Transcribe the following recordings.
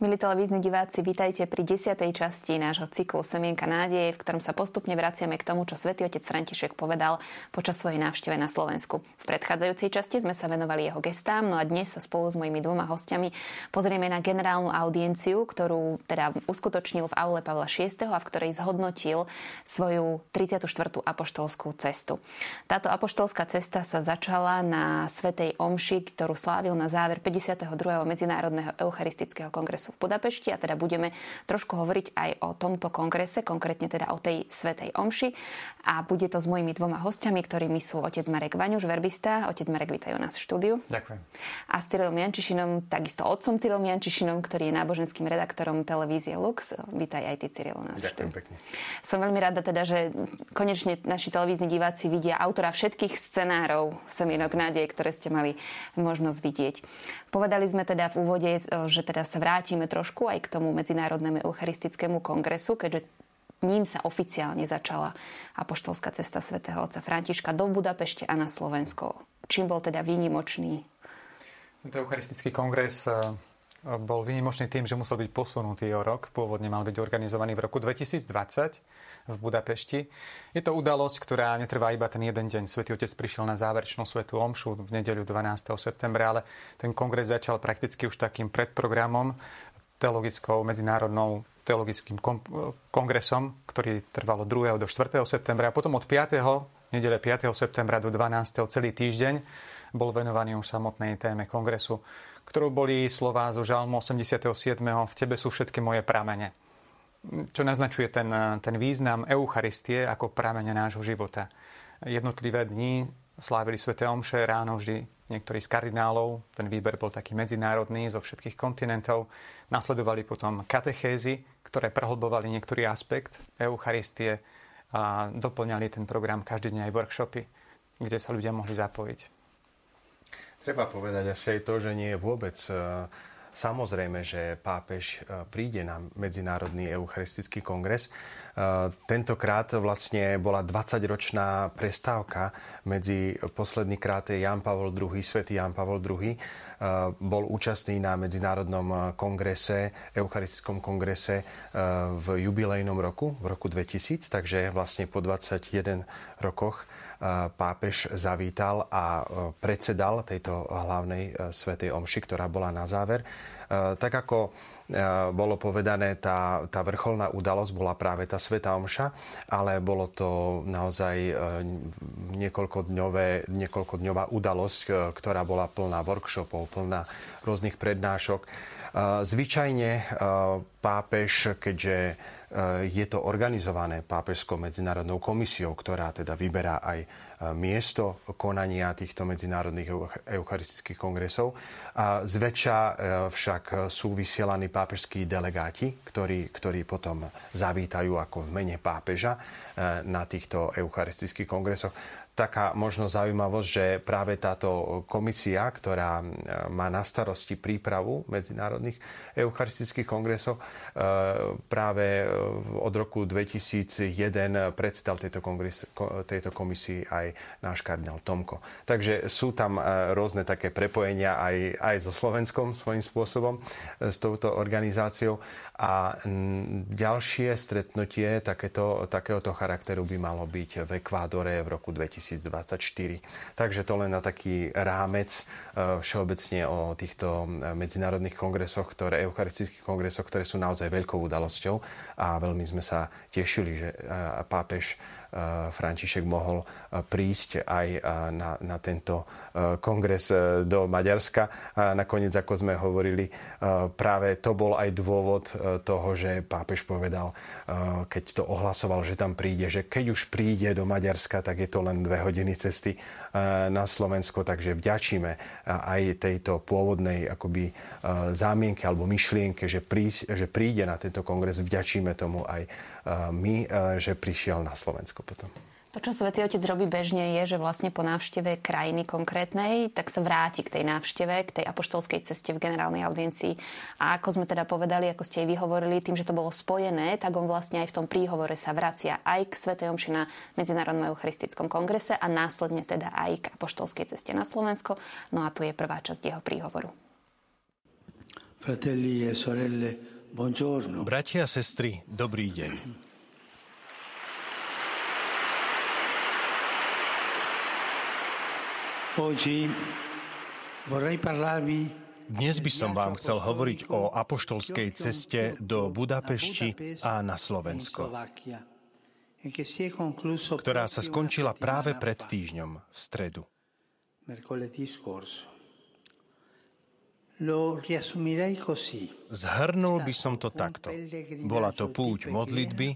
Milí televízni diváci, vítajte pri desiatej časti nášho cyklu Semienka nádeje, v ktorom sa postupne vraciame k tomu, čo svätý otec František povedal počas svojej návšteve na Slovensku. V predchádzajúcej časti sme sa venovali jeho gestám, no a dnes sa spolu s mojimi dvoma hostiami pozrieme na generálnu audienciu, ktorú teda uskutočnil v aule Pavla VI a v ktorej zhodnotil svoju 34. apoštolskú cestu. Táto apoštolská cesta sa začala na Svetej Omši, ktorú slávil na záver 52. Medzinárodného eucharistického kongresu v Budapešti a teda budeme trošku hovoriť aj o tomto kongrese, konkrétne teda o tej Svetej Omši a bude to s mojimi dvoma hostiami, ktorými sú otec Marek Vaňuš, verbista. Otec Marek, vítajú nás v štúdiu. Ďakujem. A s Cyrilom Jančišinom, takisto otcom Cyrilom Jančišinom, ktorý je náboženským redaktorom televízie Lux. Vítaj aj ty, Cyril, u nás Ďakujem pekne. Som veľmi rada teda, že konečne naši televízni diváci vidia autora všetkých scenárov Semienok nádej, ktoré ste mali možnosť vidieť. Povedali sme teda v úvode, že teda sa vrátim vrátime trošku aj k tomu Medzinárodnému eucharistickému kongresu, keďže ním sa oficiálne začala apoštolská cesta svätého otca Františka do Budapešte a na Slovensko. Čím bol teda výnimočný? Tento eucharistický kongres eh, bol výnimočný tým, že musel byť posunutý o rok. Pôvodne mal byť organizovaný v roku 2020 v Budapešti. Je to udalosť, ktorá netrvá iba ten jeden deň. Svetý Otec prišiel na záverečnú svetú omšu v nedeľu 12. septembra, ale ten kongres začal prakticky už takým predprogramom teologickou medzinárodnou teologickým kongresom, ktorý trvalo 2. do 4. septembra a potom od 5. nedele 5. septembra do 12. celý týždeň bol venovaný už samotnej téme kongresu, ktorou boli slová zo žalmu 87. V tebe sú všetky moje pramene. Čo naznačuje ten, ten význam Eucharistie ako pramene nášho života. Jednotlivé dni slávili Svete Omše ráno vždy niektorí z kardinálov, ten výber bol taký medzinárodný zo všetkých kontinentov. Nasledovali potom katechézy, ktoré prehlbovali niektorý aspekt Eucharistie a doplňali ten program každý deň aj workshopy, kde sa ľudia mohli zapojiť. Treba povedať asi aj to, že nie je vôbec e, samozrejme, že pápež e, príde na Medzinárodný eucharistický kongres. Tentokrát vlastne bola 20-ročná prestávka medzi posledný krát Jan Pavol II, svätý Jan Pavol II bol účastný na Medzinárodnom kongrese, Eucharistickom kongrese v jubilejnom roku, v roku 2000, takže vlastne po 21 rokoch pápež zavítal a predsedal tejto hlavnej svetej omši, ktorá bola na záver. Tak ako bolo povedané, tá, tá vrcholná udalosť bola práve tá Sveta Omša, ale bolo to naozaj e, niekoľkodňové, niekoľkodňová udalosť, e, ktorá bola plná workshopov, plná rôznych prednášok. E, zvyčajne pápež, keďže je to organizované pápežskou medzinárodnou komisiou, ktorá teda vyberá aj miesto konania týchto medzinárodných eucharistických kongresov. A zväčša e, však sú vysielaní pápežskí delegáti, ktorí, ktorí potom zavítajú ako v mene pápeža na týchto eucharistických kongresoch taká možno zaujímavosť, že práve táto komisia, ktorá má na starosti prípravu medzinárodných eucharistických kongresov, e, práve od roku 2001 predstav tejto, kongres, tejto komisii aj náš kardinál Tomko. Takže sú tam e, rôzne také prepojenia aj, aj so Slovenskom svojím spôsobom, e, s touto organizáciou. A ďalšie stretnutie takéto, takéhoto charakteru by malo byť v Ekvádore v roku 2024. Takže to len na taký rámec e, všeobecne o týchto e, medzinárodných kongresoch, ktoré, eucharistických kongresoch, ktoré sú naozaj veľkou udalosťou a veľmi sme sa tešili, že e, pápež František mohol prísť aj na, na tento kongres do Maďarska. A nakoniec, ako sme hovorili, práve to bol aj dôvod toho, že pápež povedal, keď to ohlasoval, že tam príde, že keď už príde do Maďarska, tak je to len dve hodiny cesty na Slovensko, takže vďačíme aj tejto pôvodnej akoby zámienke alebo myšlienke, že, prísť, že príde na tento kongres, vďačíme tomu aj my, že prišiel na Slovensko potom. To, čo Svetý Otec robí bežne, je, že vlastne po návšteve krajiny konkrétnej, tak sa vráti k tej návšteve, k tej apoštolskej ceste v generálnej audiencii. A ako sme teda povedali, ako ste aj vyhovorili, tým, že to bolo spojené, tak on vlastne aj v tom príhovore sa vracia aj k Svetej Omši na Medzinárodnom eucharistickom kongrese a následne teda aj k apoštolskej ceste na Slovensko. No a tu je prvá časť jeho príhovoru. Fratelli e sorelle, buongiorno. Bratia a sestry, dobrý deň. Dnes by som vám chcel hovoriť o apoštolskej ceste do Budapešti a na Slovensko, ktorá sa skončila práve pred týždňom v stredu. Zhrnul by som to takto. Bola to púť modlitby,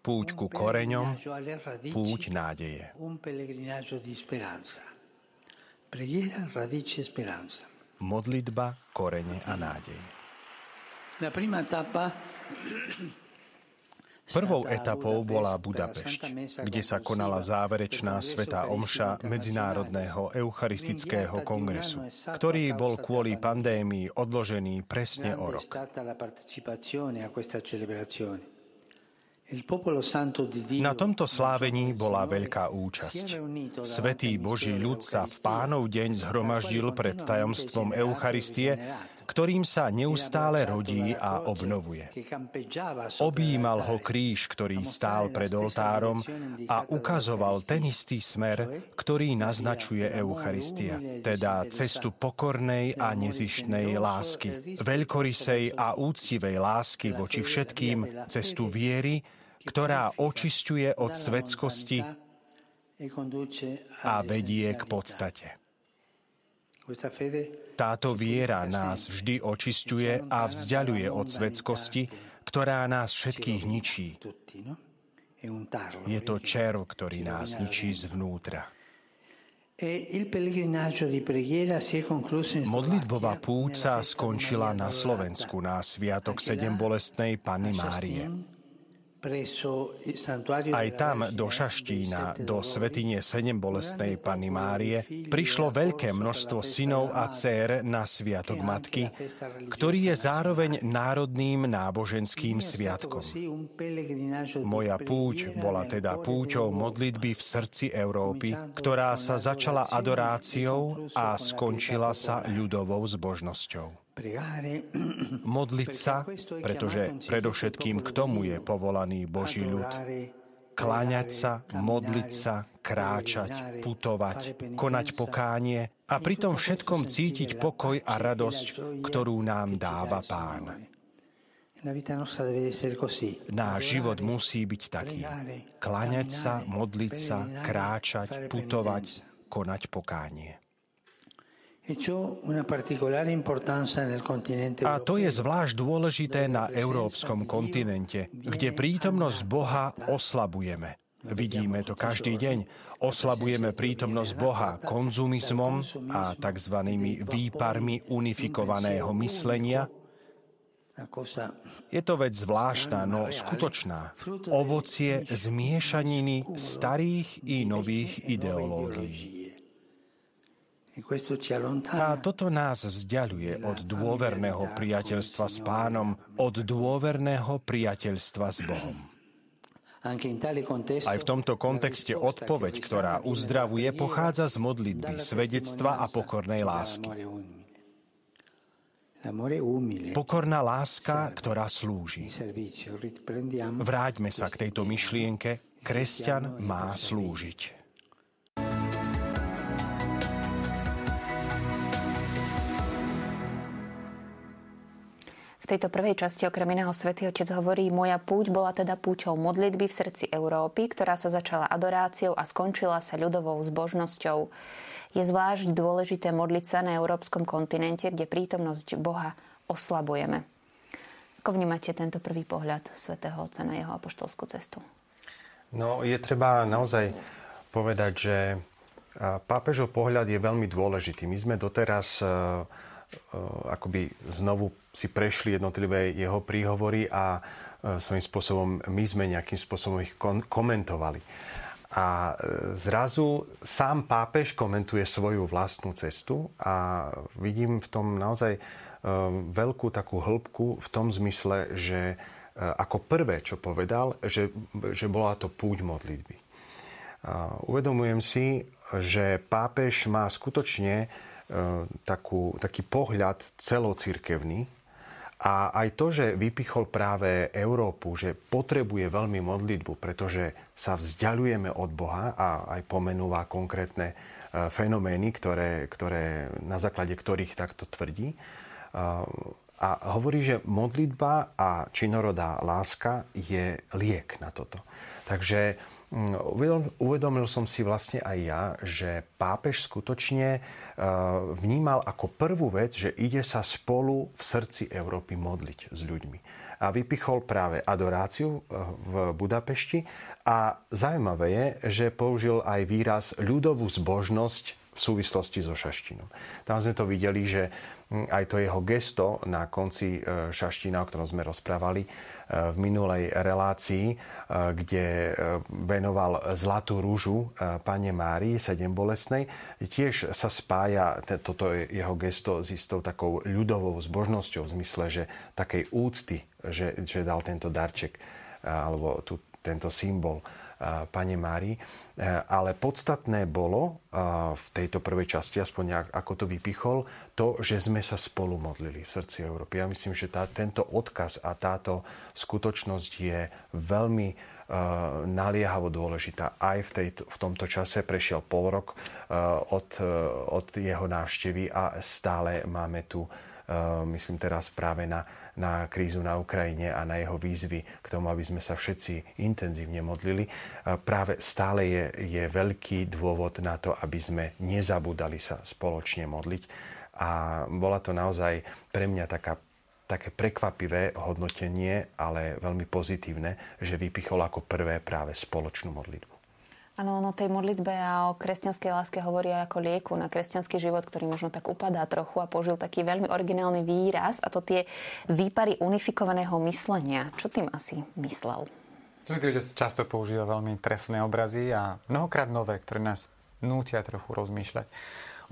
púť ku koreňom, púť nádeje. Modlitba, korene a nádej. Prvou etapou bola Budapešť, kde sa konala záverečná svetá omša Medzinárodného eucharistického kongresu, ktorý bol kvôli pandémii odložený presne o rok. Na tomto slávení bola veľká účasť. Svetý Boží ľud sa v pánov deň zhromaždil pred tajomstvom Eucharistie, ktorým sa neustále rodí a obnovuje. Obímal ho kríž, ktorý stál pred oltárom a ukazoval ten istý smer, ktorý naznačuje Eucharistia, teda cestu pokornej a nezištnej lásky, veľkorysej a úctivej lásky voči všetkým, cestu viery, ktorá očisťuje od svetskosti a vedie k podstate. Táto viera nás vždy očisťuje a vzdialuje od svetskosti, ktorá nás všetkých ničí. Je to červ, ktorý nás ničí zvnútra. Modlitbová púť skončila na Slovensku na Sviatok sedem bolestnej Panny Márie. Aj tam do Šaštína, do svetine sedem bolestnej Panny Márie, prišlo veľké množstvo synov a dcer na Sviatok Matky, ktorý je zároveň národným náboženským sviatkom. Moja púť bola teda púťou modlitby v srdci Európy, ktorá sa začala adoráciou a skončila sa ľudovou zbožnosťou. Modliť sa, pretože predovšetkým k tomu je povolaný Boží ľud. Kláňať sa, modliť sa, kráčať, putovať, konať pokánie a pritom všetkom cítiť pokoj a radosť, ktorú nám dáva Pán. Náš život musí byť taký. Kláňať sa, modliť sa, kráčať, putovať, konať pokánie. A to je zvlášť dôležité na európskom kontinente, kde prítomnosť Boha oslabujeme. Vidíme to každý deň. Oslabujeme prítomnosť Boha konzumizmom a tzv. výparmi unifikovaného myslenia. Je to vec zvláštna, no skutočná. Ovocie zmiešaniny starých i nových ideológií. A toto nás vzdialuje od dôverného priateľstva s pánom, od dôverného priateľstva s Bohom. Aj v tomto kontexte odpoveď, ktorá uzdravuje, pochádza z modlitby, svedectva a pokornej lásky. Pokorná láska, ktorá slúži. Vráťme sa k tejto myšlienke. Kresťan má slúžiť. V tejto prvej časti okrem iného Svetý Otec hovorí, moja púť bola teda púťou modlitby v srdci Európy, ktorá sa začala adoráciou a skončila sa ľudovou zbožnosťou. Je zvlášť dôležité modliť sa na európskom kontinente, kde prítomnosť Boha oslabujeme. Ako vnímate tento prvý pohľad Svetého Otca na jeho apoštolskú cestu? No, je treba naozaj povedať, že pápežov pohľad je veľmi dôležitý. My sme doteraz akoby znovu si prešli jednotlivé jeho príhovory a svojím spôsobom my sme nejakým spôsobom ich komentovali. A e, zrazu sám pápež komentuje svoju vlastnú cestu a vidím v tom naozaj veľkú takú hĺbku v tom zmysle, že ako prvé, čo povedal, že, že bola to púť modlitby. Uvedomujem si, že pápež má skutočne takú, taký pohľad celocirkevný A aj to, že vypichol práve Európu, že potrebuje veľmi modlitbu, pretože sa vzdialujeme od Boha a aj pomenúva konkrétne e, fenomény, ktoré, ktoré, na základe ktorých takto tvrdí. E, a hovorí, že modlitba a činorodá láska je liek na toto. Takže mm, uvedomil som si vlastne aj ja, že pápež skutočne Eh, vnímal ako prvú vec, že ide sa spolu v srdci Európy modliť s ľuďmi. A vypichol práve adoráciu eh, v Budapešti a zaujímavé je, že použil aj výraz ľudovú zbožnosť v súvislosti so šaštinou. Tam sme to videli, že hm, aj to jeho gesto na konci eh, šaština, o ktorom sme rozprávali, v minulej relácii, eh, kde venoval Zlatú rúžu pane Márii, sedem bolesnej. Tiež sa spája toto jeho gesto s istou takou ľudovou zbožnosťou v zmysle, že takej úcty, že, že dal tento darček alebo tu, tento symbol Pane Márii. Ale podstatné bolo v tejto prvej časti, aspoň ako to vypichol, to, že sme sa spolu modlili v srdci Európy. Ja myslím, že tá, tento odkaz a táto skutočnosť je veľmi uh, naliehavo dôležitá. Aj v, tej, v tomto čase prešiel pol rok od, od jeho návštevy a stále máme tu, myslím teraz práve na na krízu na Ukrajine a na jeho výzvy k tomu, aby sme sa všetci intenzívne modlili, práve stále je, je veľký dôvod na to, aby sme nezabudali sa spoločne modliť. A bola to naozaj pre mňa taká také prekvapivé hodnotenie, ale veľmi pozitívne, že vypichol ako prvé práve spoločnú modlitbu. Áno, o tej modlitbe a o kresťanskej láske hovoria ako lieku na kresťanský život, ktorý možno tak upadá trochu a použil taký veľmi originálny výraz a to tie výpary unifikovaného myslenia. Čo tým asi myslel? Svetý Otec často používa veľmi trefné obrazy a mnohokrát nové, ktoré nás nútia trochu rozmýšľať.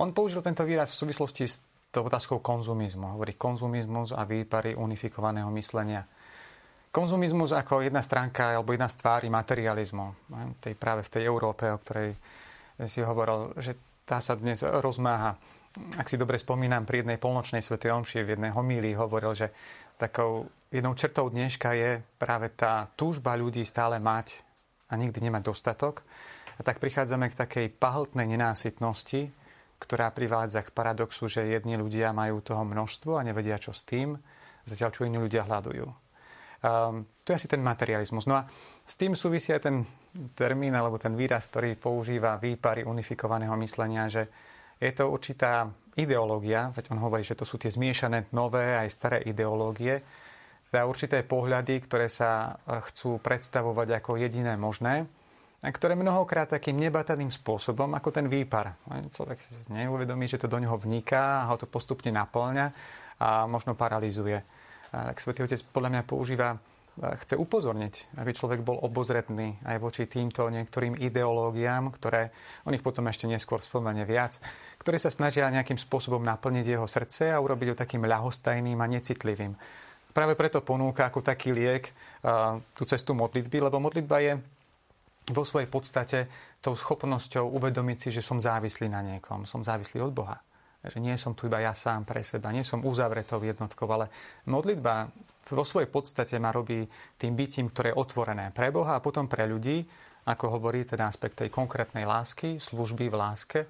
On použil tento výraz v súvislosti s tou otázkou konzumizmu. Hovorí konzumizmus a výpary unifikovaného myslenia konzumizmus ako jedna stránka alebo jedna z tvári materializmu. Tej, práve v tej Európe, o ktorej si hovoril, že tá sa dnes rozmáha. Ak si dobre spomínam, pri jednej polnočnej svetej omši v jednej homílii hovoril, že takou jednou črtou dneška je práve tá túžba ľudí stále mať a nikdy nemať dostatok. A tak prichádzame k takej pahltnej nenásytnosti, ktorá privádza k paradoxu, že jedni ľudia majú toho množstvo a nevedia, čo s tým, zatiaľ čo iní ľudia hľadujú. Um, to je asi ten materializmus. No a s tým súvisí aj ten termín alebo ten výraz, ktorý používa výpary unifikovaného myslenia, že je to určitá ideológia, veď on hovorí, že to sú tie zmiešané nové aj staré ideológie, teda určité pohľady, ktoré sa eh, chcú predstavovať ako jediné možné, a ktoré mnohokrát takým nebataným spôsobom, ako ten výpar. Človek si neuvedomí, že to do neho vniká a ho to postupne naplňa a možno paralizuje tak Svetý Otec podľa mňa používa chce upozorniť, aby človek bol obozretný aj voči týmto niektorým ideológiám, ktoré, o nich potom ešte neskôr spomenie viac, ktoré sa snažia nejakým spôsobom naplniť jeho srdce a urobiť ho takým ľahostajným a necitlivým. Práve preto ponúka ako taký liek tú cestu modlitby, lebo modlitba je vo svojej podstate tou schopnosťou uvedomiť si, že som závislý na niekom, som závislý od Boha že nie som tu iba ja sám pre seba, nie som uzavretou jednotkou, ale modlitba vo svojej podstate ma robí tým bytím, ktoré je otvorené pre Boha a potom pre ľudí, ako hovorí ten aspekt tej konkrétnej lásky, služby v láske,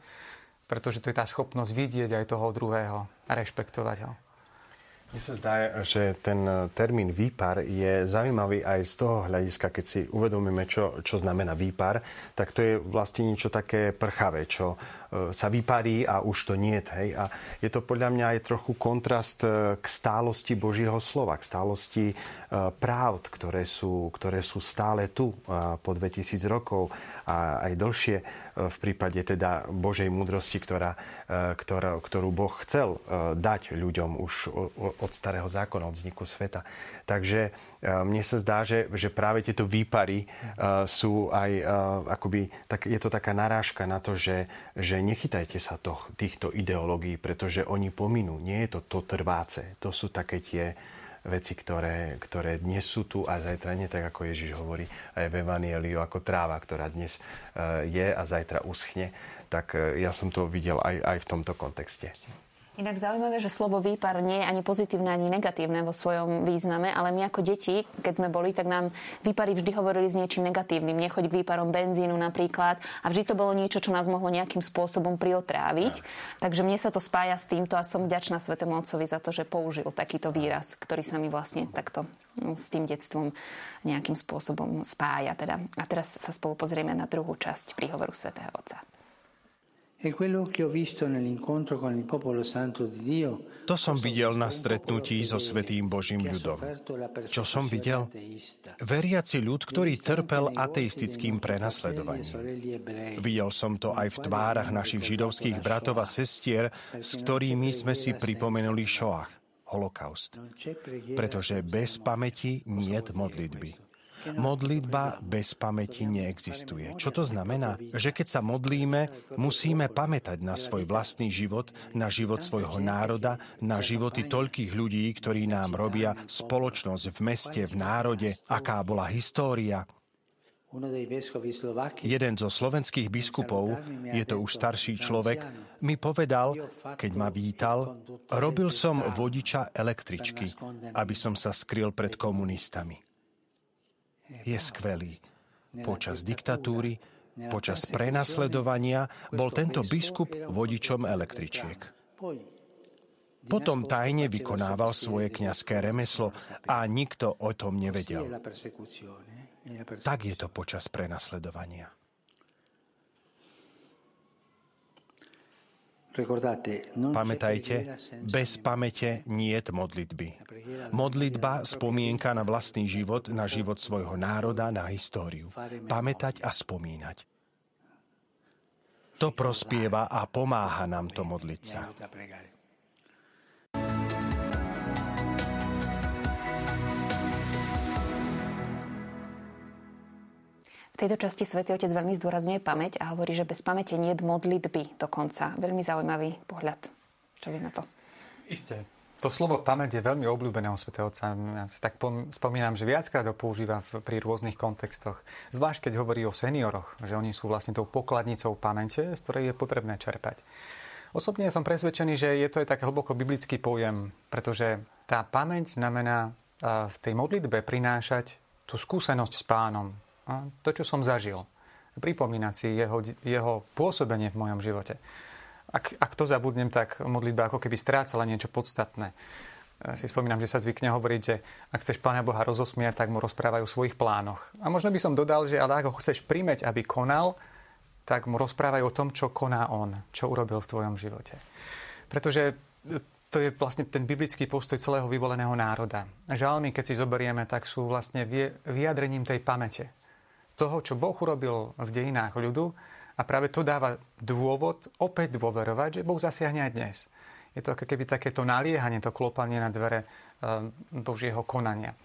pretože to je tá schopnosť vidieť aj toho druhého a rešpektovať ho. Mne sa zdá, že ten termín výpar je zaujímavý aj z toho hľadiska, keď si uvedomíme, čo, čo znamená výpar, tak to je vlastne niečo také prchavé, čo E, sa vyparí a už to nie je. A je to podľa mňa aj trochu kontrast e, k stálosti Božieho slova, k stálosti e, práv, ktoré sú, ktoré sú stále tu po 2000 rokov a aj dlhšie v prípade teda Božej múdrosti, ktorá, ktorá, ktorú Boh chcel dať ľuďom už od starého zákona, od vzniku sveta. Takže mne sa zdá, že, že práve tieto výpary sú aj akoby, tak je to taká narážka na to, že, že nechytajte sa to, týchto ideológií, pretože oni pominú. Nie je to to trváce. To sú také tie veci, ktoré, ktoré dnes sú tu a zajtra nie, tak ako Ježiš hovorí aj v Evangeliu, ako tráva, ktorá dnes eh, je a zajtra uschne. Tak eh, ja som to videl aj, aj v tomto kontexte. Inak zaujímavé, že slovo výpar nie je ani pozitívne, ani negatívne vo svojom význame, ale my ako deti, keď sme boli, tak nám výpary vždy hovorili s niečím negatívnym. Nechoď k výparom benzínu napríklad. A vždy to bolo niečo, čo nás mohlo nejakým spôsobom priotráviť. Tak. Takže mne sa to spája s týmto a som vďačná Svetému Otcovi za to, že použil takýto výraz, ktorý sa mi vlastne takto no, s tým detstvom nejakým spôsobom spája. Teda. A teraz sa spolu pozrieme na druhú časť príhovoru Svetého Otca. To som videl na stretnutí so Svetým Božím ľudom. Čo som videl? Veriaci ľud, ktorý trpel ateistickým prenasledovaním. Videl som to aj v tvárach našich židovských bratov a sestier, s ktorými sme si pripomenuli Šoach, holokaust. Pretože bez pamäti niet modlitby. Modlitba bez pamäti neexistuje. Čo to znamená? Že keď sa modlíme, musíme pamätať na svoj vlastný život, na život svojho národa, na životy toľkých ľudí, ktorí nám robia spoločnosť v meste, v národe, aká bola história, Jeden zo slovenských biskupov, je to už starší človek, mi povedal, keď ma vítal, robil som vodiča električky, aby som sa skryl pred komunistami je skvelý. Počas diktatúry, počas prenasledovania bol tento biskup vodičom električiek. Potom tajne vykonával svoje kňazské remeslo a nikto o tom nevedel. Tak je to počas prenasledovania. Pamätajte, bez pamäte nie je modlitby. Modlitba spomienka na vlastný život, na život svojho národa, na históriu. Pamätať a spomínať. To prospieva a pomáha nám to modliť sa. V tejto časti Svetý Otec veľmi zdôrazňuje pamäť a hovorí, že bez pamäte nie je modlitby dokonca. Veľmi zaujímavý pohľad. Čo vie na to? Isté. To slovo pamäť je veľmi obľúbené u Svetého Otca. Ja si tak spomínam, že viackrát ho používa pri rôznych kontextoch. Zvlášť, keď hovorí o senioroch, že oni sú vlastne tou pokladnicou pamäte, z ktorej je potrebné čerpať. Osobne som presvedčený, že je to aj tak hlboko biblický pojem, pretože tá pamäť znamená v tej modlitbe prinášať tú skúsenosť s pánom, to, čo som zažil. Pripomínať si jeho, jeho pôsobenie v mojom živote. Ak, ak to zabudnem, tak modlitba ako keby strácala niečo podstatné. Si spomínam, že sa zvykne hovoriť, že ak chceš Pána Boha rozosmiať, tak mu rozprávajú o svojich plánoch. A možno by som dodal, že ale ako chceš primeť, aby konal, tak mu rozprávajú o tom, čo koná on, čo urobil v tvojom živote. Pretože to je vlastne ten biblický postoj celého vyvoleného národa. Žalmy, keď si zoberieme, tak sú vlastne vyjadrením tej pamäte toho, čo Boh urobil v dejinách ľudu a práve to dáva dôvod opäť dôverovať, že Boh zasiahne aj dnes. Je to ako keby takéto naliehanie, to klopanie na dvere eh, Božieho konania.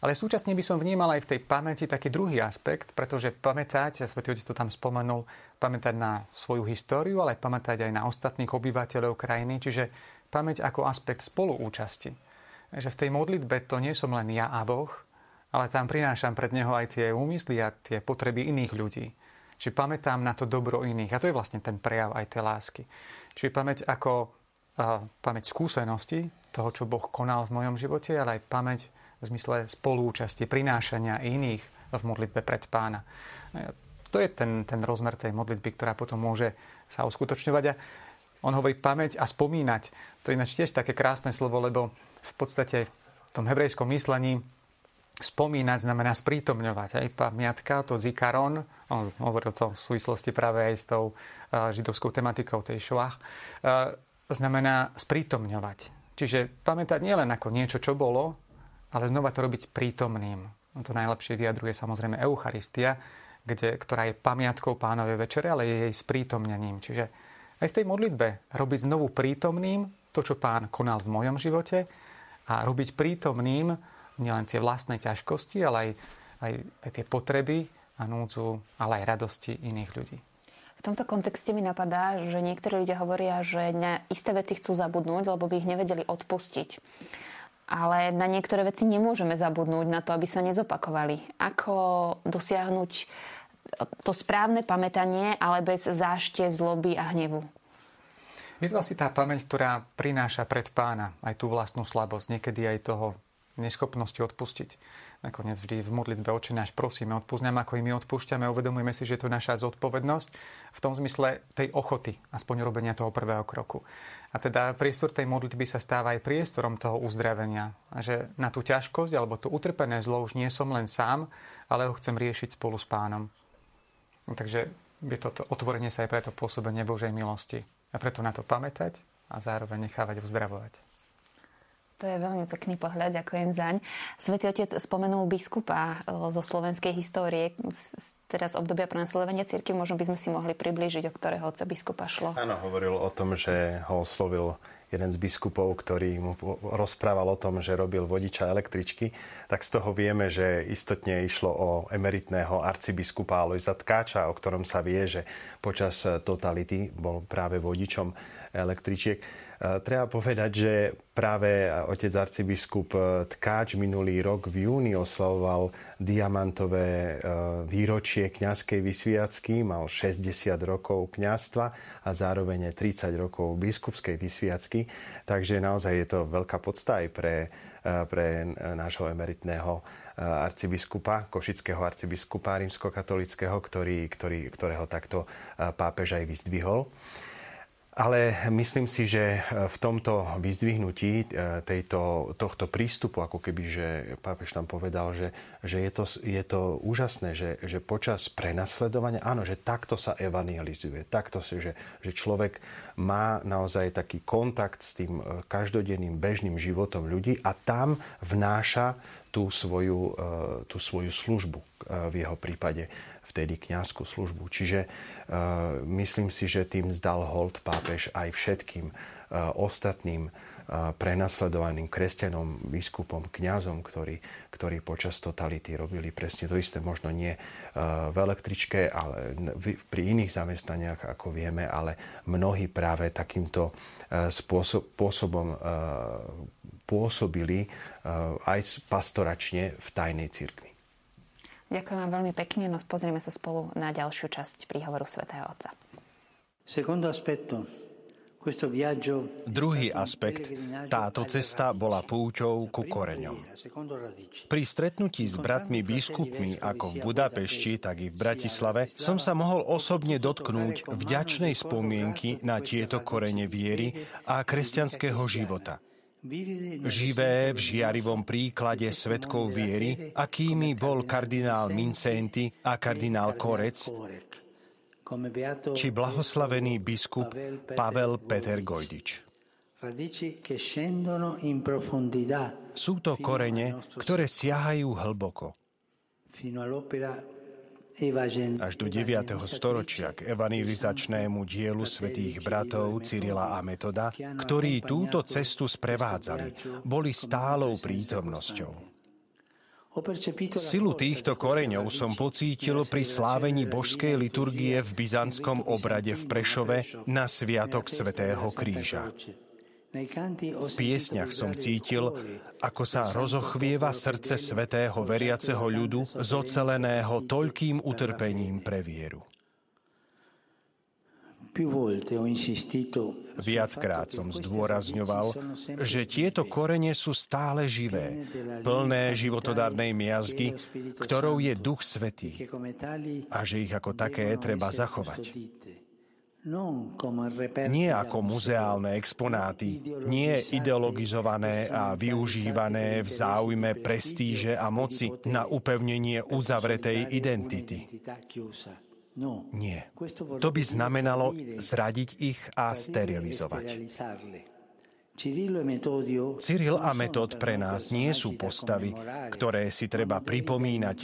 Ale súčasne by som vnímal aj v tej pamäti taký druhý aspekt, pretože pamätať, a Svetý Otec to tam spomenul, pamätať na svoju históriu, ale pamätať aj na ostatných obyvateľov krajiny, čiže pamäť ako aspekt spoluúčasti. Že v tej modlitbe to nie som len ja a Boh, ale tam prinášam pred neho aj tie úmysly a tie potreby iných ľudí. Čiže pamätám na to dobro iných. A to je vlastne ten prejav aj tej lásky. Čiže pamäť ako uh, pamäť skúsenosti toho, čo Boh konal v mojom živote, ale aj pamäť v zmysle spolúčasti, prinášania iných v modlitbe pred pána. To je ten, ten rozmer tej modlitby, ktorá potom môže sa uskutočňovať. A on hovorí pamäť a spomínať. To je ináč tiež také krásne slovo, lebo v podstate v tom hebrejskom myslení spomínať znamená sprítomňovať. Aj pamiatka, to zikaron, on hovoril to v súvislosti práve aj s tou židovskou tematikou tej šoach, znamená sprítomňovať. Čiže pamätať nielen ako niečo, čo bolo, ale znova to robiť prítomným. To najlepšie vyjadruje samozrejme Eucharistia, kde, ktorá je pamiatkou pánovej večere, ale je jej sprítomnením. Čiže aj v tej modlitbe robiť znovu prítomným to, čo pán konal v mojom živote a robiť prítomným nielen tie vlastné ťažkosti, ale aj, aj, aj tie potreby a núdzu, ale aj radosti iných ľudí. V tomto kontexte mi napadá, že niektorí ľudia hovoria, že na isté veci chcú zabudnúť, lebo by ich nevedeli odpustiť. Ale na niektoré veci nemôžeme zabudnúť na to, aby sa nezopakovali. Ako dosiahnuť to správne pamätanie, ale bez zášte, zloby a hnevu? Je to asi tá pamäť, ktorá prináša pred pána aj tú vlastnú slabosť, niekedy aj toho neschopnosti odpustiť. Nakoniec vždy v modlitbe oči náš prosíme, odpúsť nám, ako i my odpúšťame, uvedomujeme si, že to naša zodpovednosť v tom zmysle tej ochoty, aspoň robenia toho prvého kroku. A teda priestor tej modlitby sa stáva aj priestorom toho uzdravenia. A že na tú ťažkosť alebo to utrpené zlo už nie som len sám, ale ho chcem riešiť spolu s pánom. Takže je to, to otvorenie sa aj preto pôsobenie Božej milosti. A preto na to pamätať a zároveň nechávať uzdravovať. To je veľmi pekný pohľad, ďakujem zaň. Svetý otec spomenul biskupa e, zo slovenskej histórie, teraz obdobia prenasledovania cirkvi, možno by sme si mohli priblížiť, o ktorého otca biskupa šlo. Áno, hovoril o tom, že ho oslovil jeden z biskupov, ktorý mu rozprával o tom, že robil vodiča električky, tak z toho vieme, že istotne išlo o emeritného arcibiskupa Alojza Tkáča, o ktorom sa vie, že počas totality bol práve vodičom električiek. Treba povedať, že práve otec arcibiskup Tkáč minulý rok v júni oslavoval diamantové výročie kňazskej vysviacky, mal 60 rokov kňazstva a zároveň 30 rokov biskupskej vysviacky, takže naozaj je to veľká podsta aj pre, pre nášho emeritného arcibiskupa, košického arcibiskupa rímskokatolického, ktorý, ktorý, ktorého takto pápež aj vyzdvihol. Ale myslím si, že e, v tomto vyzdvihnutí e, tejto, tohto prístupu, ako keby, že pápež tam povedal, že, že je, to, je to úžasné, že, že počas prenasledovania, áno, že takto sa evangelizuje, takto si, že, že človek má naozaj taký kontakt s tým e, každodenným bežným životom ľudí a tam vnáša tú svoju, tú svoju službu v jeho prípade vtedy kňazskú službu. Čiže uh, myslím si, že tým zdal hold pápež aj všetkým uh, ostatným uh, prenasledovaným kresťanom, biskupom, kňazom, ktorí, ktorí počas totality robili presne to isté, možno nie v električke, ale pri iných zamestnaniach, ako vieme, ale mnohí práve takýmto spôsobom pôsobili aj pastoračne v tajnej cirkvi. Ďakujem vám veľmi pekne, no pozrieme sa spolu na ďalšiu časť príhovoru svätého Otca. Druhý aspekt, táto cesta bola púťou ku koreňom. Pri stretnutí s bratmi biskupmi ako v Budapešti, tak i v Bratislave som sa mohol osobne dotknúť vďačnej spomienky na tieto korene viery a kresťanského života – Živé v žiarivom príklade svetkov viery, akými bol kardinál Mincenti a kardinál Korec, či blahoslavený biskup Pavel Peter Gojdič. Sú to korene, ktoré siahajú hlboko až do 9. storočia k evangelizačnému dielu svetých bratov Cyrila a Metoda, ktorí túto cestu sprevádzali, boli stálou prítomnosťou. Silu týchto koreňov som pocítil pri slávení božskej liturgie v byzantskom obrade v Prešove na Sviatok Svetého kríža. V piesňach som cítil, ako sa rozochvieva srdce svetého veriaceho ľudu zoceleného toľkým utrpením pre vieru. Viackrát som zdôrazňoval, že tieto korene sú stále živé, plné životodárnej miazgy, ktorou je Duch Svetý a že ich ako také treba zachovať. Nie ako muzeálne exponáty, nie ideologizované a využívané v záujme prestíže a moci na upevnenie uzavretej identity. Nie. To by znamenalo zradiť ich a sterilizovať. Cyril a Metod pre nás nie sú postavy, ktoré si treba pripomínať,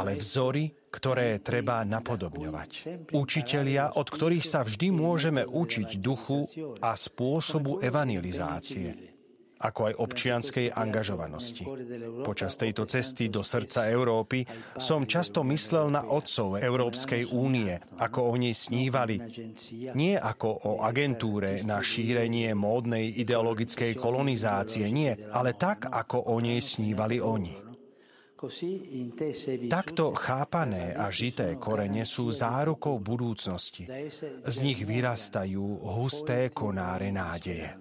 ale vzory, ktoré treba napodobňovať. Učitelia, od ktorých sa vždy môžeme učiť duchu a spôsobu evangelizácie ako aj občianskej angažovanosti. Počas tejto cesty do srdca Európy som často myslel na otcov Európskej únie, ako o nej snívali. Nie ako o agentúre na šírenie módnej ideologickej kolonizácie, nie, ale tak, ako o nej snívali oni. Takto chápané a žité korene sú zárukou budúcnosti. Z nich vyrastajú husté konáre nádeje.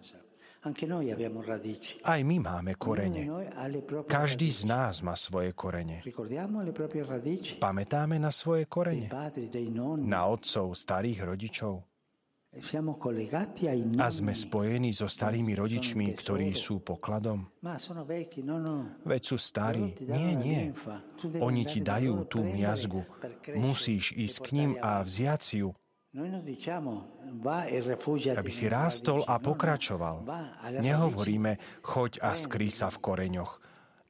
Aj my máme korene. Každý z nás má svoje korene. Pamätáme na svoje korene? Na otcov, starých rodičov? A sme spojení so starými rodičmi, ktorí sú pokladom? Veď sú starí. Nie, nie. Oni ti dajú tú miazgu. Musíš ísť k ním a vziať si ju. Aby si rástol a pokračoval. Nehovoríme, choď a skrý sa v koreňoch.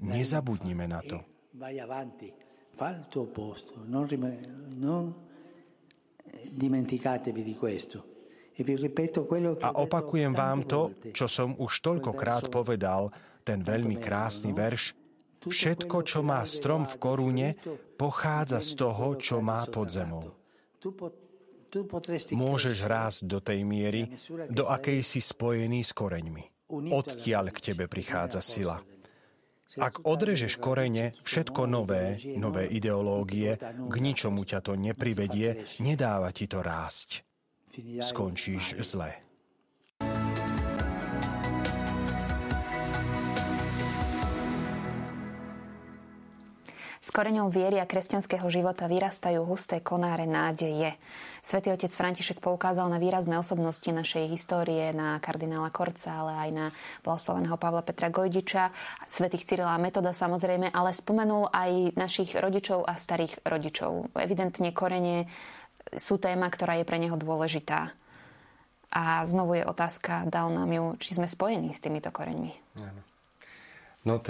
Nezabudnime na to. dimenticatevi di questo. E a opakujem vám to, čo som už toľkokrát povedal, ten veľmi krásny verš. Všetko, čo má strom v korune, pochádza z toho, čo má pod zemou. Môžeš rásť do tej miery, do akej si spojený s koreňmi. Odtiaľ k tebe prichádza sila. Ak odrežeš korene, všetko nové, nové ideológie, k ničomu ťa to neprivedie, nedáva ti to rásť skončíš zle. S koreňou viery a kresťanského života vyrastajú husté konáre nádeje. Svetý otec František poukázal na výrazné osobnosti našej histórie, na kardinála Korca, ale aj na blahoslaveného Pavla Petra Gojdiča, svetých Cyrila a Metoda samozrejme, ale spomenul aj našich rodičov a starých rodičov. Evidentne korene sú téma, ktorá je pre neho dôležitá. A znovu je otázka, dal nám ju, či sme spojení s týmito koreňmi. No,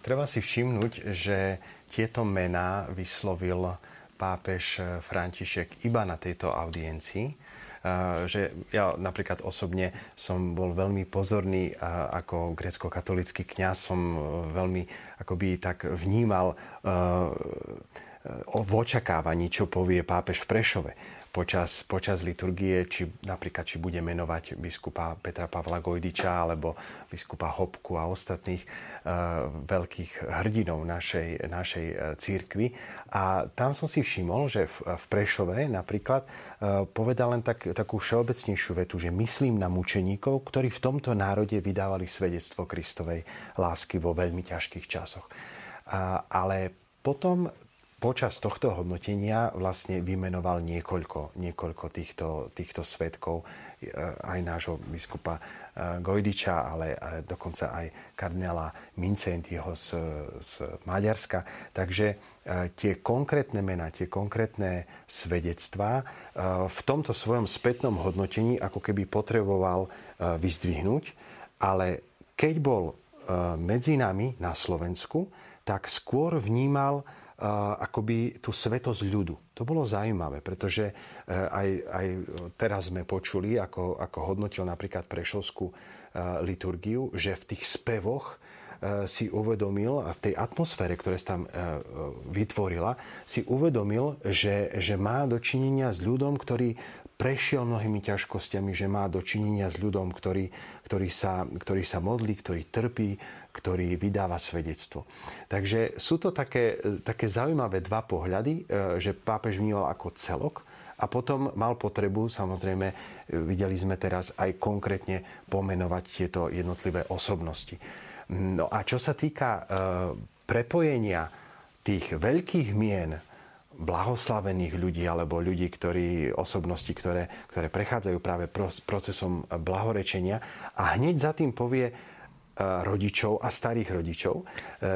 treba si všimnúť, že tieto mená vyslovil pápež František iba na tejto audiencii. Že ja napríklad osobne som bol veľmi pozorný ako grecko-katolický kňaz, som veľmi akoby tak vnímal v očakávaní, čo povie pápež v Prešove počas, počas liturgie, či napríklad či bude menovať biskupa Petra Pavla Gojdiča alebo biskupa Hopku a ostatných uh, veľkých hrdinov našej, našej uh, církvy. A tam som si všimol, že v, v Prešove napríklad uh, povedal len tak, takú všeobecnejšiu vetu, že myslím na mučeníkov, ktorí v tomto národe vydávali svedectvo Kristovej lásky vo veľmi ťažkých časoch. Uh, ale potom počas tohto hodnotenia vlastne vymenoval niekoľko, niekoľko týchto, týchto svetkov, e, aj nášho biskupa e, Gojdiča, ale dokonca aj kardinála Mincentiho z, z Maďarska. Takže e, tie konkrétne mená, tie konkrétne svedectvá v tomto svojom spätnom hodnotení ako keby potreboval vyzdvihnúť, ale keď bol medzi nami na Slovensku, tak skôr vnímal akoby tú svetosť ľudu. To bolo zaujímavé, pretože e, aj, aj teraz sme počuli, ako, ako hodnotil napríklad Prešovskú e, liturgiu, že v tých spevoch e, si uvedomil, a v tej atmosfére, ktoré sa tam vytvorila, si uvedomil, že, že má dočinenia s ľudom, ktorý prešiel mnohými ťažkosťami, že má dočinenia s ľudom, ktorý, ktorý, sa, ktorý sa modlí, ktorý trpí, ktorý vydáva svedectvo. Takže sú to také, také zaujímavé dva pohľady, e, že pápež vnímal ako celok a potom mal potrebu, samozrejme, e, videli sme teraz aj konkrétne pomenovať tieto jednotlivé osobnosti. No a čo sa týka e, prepojenia tých veľkých mien, blahoslavených ľudí alebo ľudí, ktorí, osobnosti, ktoré, ktoré prechádzajú práve procesom blahorečenia a hneď za tým povie rodičov a starých rodičov. E,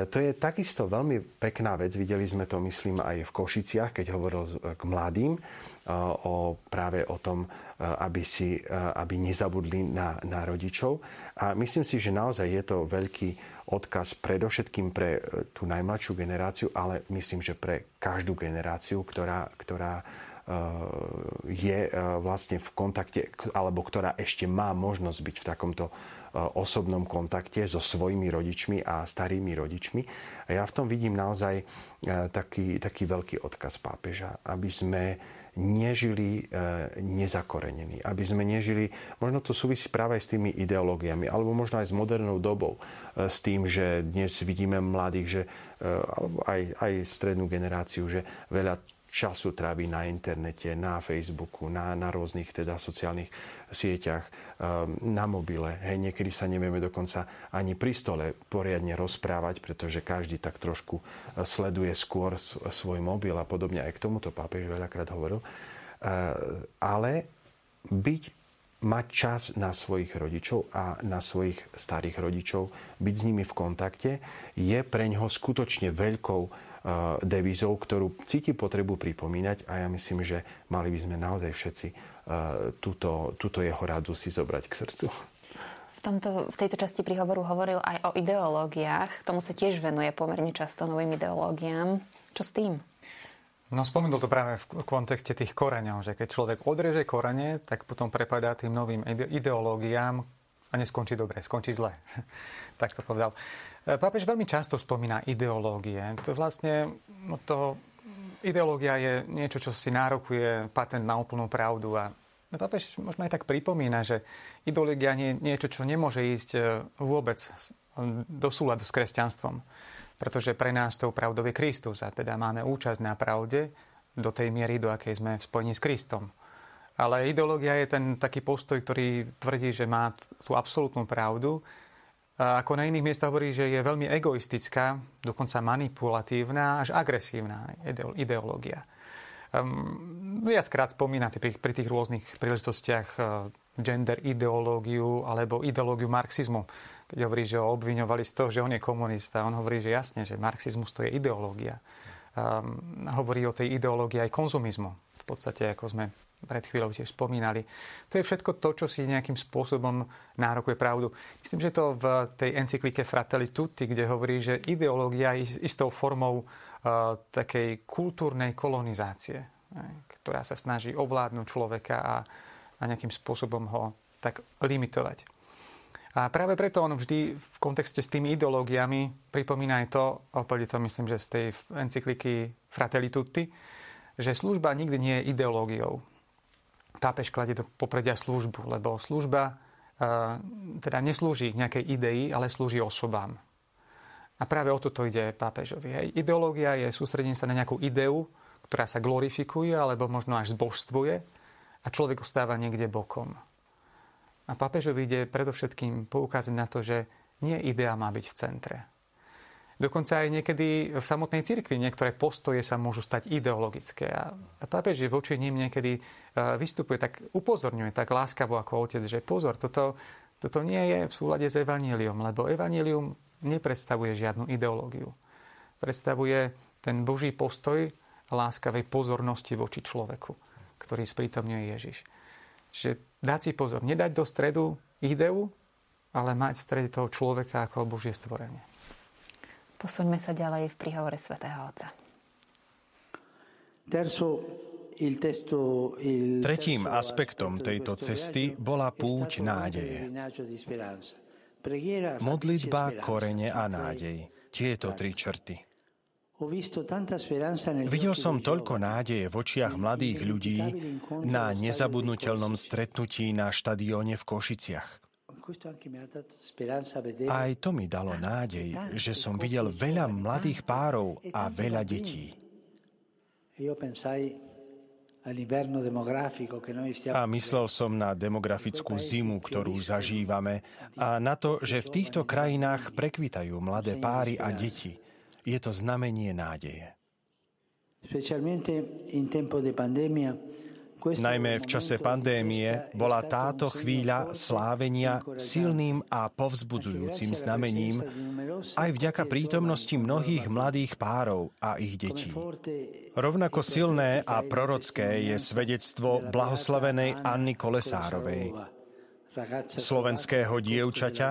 to je takisto veľmi pekná vec. Videli sme to, myslím, aj v Košiciach, keď hovoril k mladým o, práve o tom, aby, si, aby nezabudli na, na rodičov. A myslím si, že naozaj je to veľký odkaz predovšetkým pre tú najmladšiu generáciu, ale myslím, že pre každú generáciu, ktorá, ktorá je vlastne v kontakte, alebo ktorá ešte má možnosť byť v takomto osobnom kontakte so svojimi rodičmi a starými rodičmi. A ja v tom vidím naozaj e, taký, taký veľký odkaz pápeža, aby sme nežili nezakorenení, aby sme nežili, možno to súvisí práve aj s tými ideológiami, alebo možno aj s modernou dobou, s tým, že dnes vidíme mladých, že, alebo aj, aj strednú generáciu, že veľa času trávi na internete, na Facebooku, na, na rôznych teda sociálnych sieťach, na mobile. Hej, niekedy sa nevieme dokonca ani pri stole poriadne rozprávať, pretože každý tak trošku uh, sleduje skôr svoj mobil a podobne. Aj k tomuto pápež veľakrát hovoril. Uh, ale byť mať čas na svojich rodičov a na svojich starých rodičov, byť s nimi v kontakte, je pre ňoho skutočne veľkou devizou, ktorú cíti potrebu pripomínať a ja myslím, že mali by sme naozaj všetci túto, túto jeho radu si zobrať k srdcu. V, tomto, v tejto časti príhovoru hovoril aj o ideológiách. Tomu sa tiež venuje pomerne často novým ideológiám. Čo s tým? No spomenul to práve v kontexte tých koreňov, že keď človek odreže korene, tak potom prepadá tým novým ideológiám a neskončí dobre, skončí zle. tak to povedal. E, pápež veľmi často spomína ideológie. To vlastne, no to, ideológia je niečo, čo si nárokuje patent na úplnú pravdu a Pápež možno aj tak pripomína, že ideológia nie je niečo, čo nemôže ísť e, vôbec do súladu s kresťanstvom. Pretože pre nás tou pravdou je Kristus a teda máme účasť na pravde do tej miery, do akej sme v spojení s Kristom. Ale ideológia je ten taký postoj, ktorý tvrdí, že má tú absolútnu pravdu a ako na iných miestach hovorí, že je veľmi egoistická, dokonca manipulatívna, až agresívna ideológia. Um, viackrát spomínate pri, pri tých rôznych príležitostiach uh, gender ideológiu alebo ideológiu marxizmu. Keď hovorí, že ho obviňovali z toho, že on je komunista, on hovorí, že jasne, že marxizmus to je ideológia. Um, hovorí o tej ideológii aj konzumizmu. V podstate, ako sme pred chvíľou tiež spomínali. To je všetko to, čo si nejakým spôsobom nárokuje pravdu. Myslím, že to v tej encyklike Fratelli Tutti, kde hovorí, že ideológia je istou formou uh, takej kultúrnej kolonizácie, ktorá sa snaží ovládnuť človeka a, a nejakým spôsobom ho tak limitovať. A práve preto on vždy v kontexte s tými ideológiami pripomína aj to, opäť to myslím, že z tej encykliky Fratelli Tutti, že služba nikdy nie je ideológiou pápež kladie do popredia službu, lebo služba uh, teda neslúži nejakej idei, ale slúži osobám. A práve o toto ide pápežovi. Hej. Ideológia je sústredenie sa na nejakú ideu, ktorá sa glorifikuje alebo možno až zbožstvuje a človek ostáva niekde bokom. A pápežovi ide predovšetkým poukázať na to, že nie idea má byť v centre, Dokonca aj niekedy v samotnej cirkvi niektoré postoje sa môžu stať ideologické. A pápež, že voči ním niekedy e, vystupuje, tak upozorňuje tak láskavo ako otec, že pozor, toto, toto nie je v súlade s evaníliom, lebo evanílium nepredstavuje žiadnu ideológiu. Predstavuje ten Boží postoj láskavej pozornosti voči človeku, ktorý sprítomňuje Ježiš. Že dať si pozor, nedať do stredu ideu, ale mať v strede toho človeka ako Božie stvorenie. Posuňme sa ďalej v príhovore svätého Otca. Tretím aspektom tejto cesty bola púť nádeje. Modlitba, korene a nádej. Tieto tri črty. Videl som toľko nádeje v očiach mladých ľudí na nezabudnutelnom stretnutí na štadióne v Košiciach. Aj to mi dalo nádej, že som videl veľa mladých párov a veľa detí. A myslel som na demografickú zimu, ktorú zažívame a na to, že v týchto krajinách prekvitajú mladé páry a deti. Je to znamenie nádeje. Specialmente in tempo di pandemia Najmä v čase pandémie bola táto chvíľa slávenia silným a povzbudzujúcim znamením aj vďaka prítomnosti mnohých mladých párov a ich detí. Rovnako silné a prorocké je svedectvo blahoslavenej Anny Kolesárovej, slovenského dievčaťa,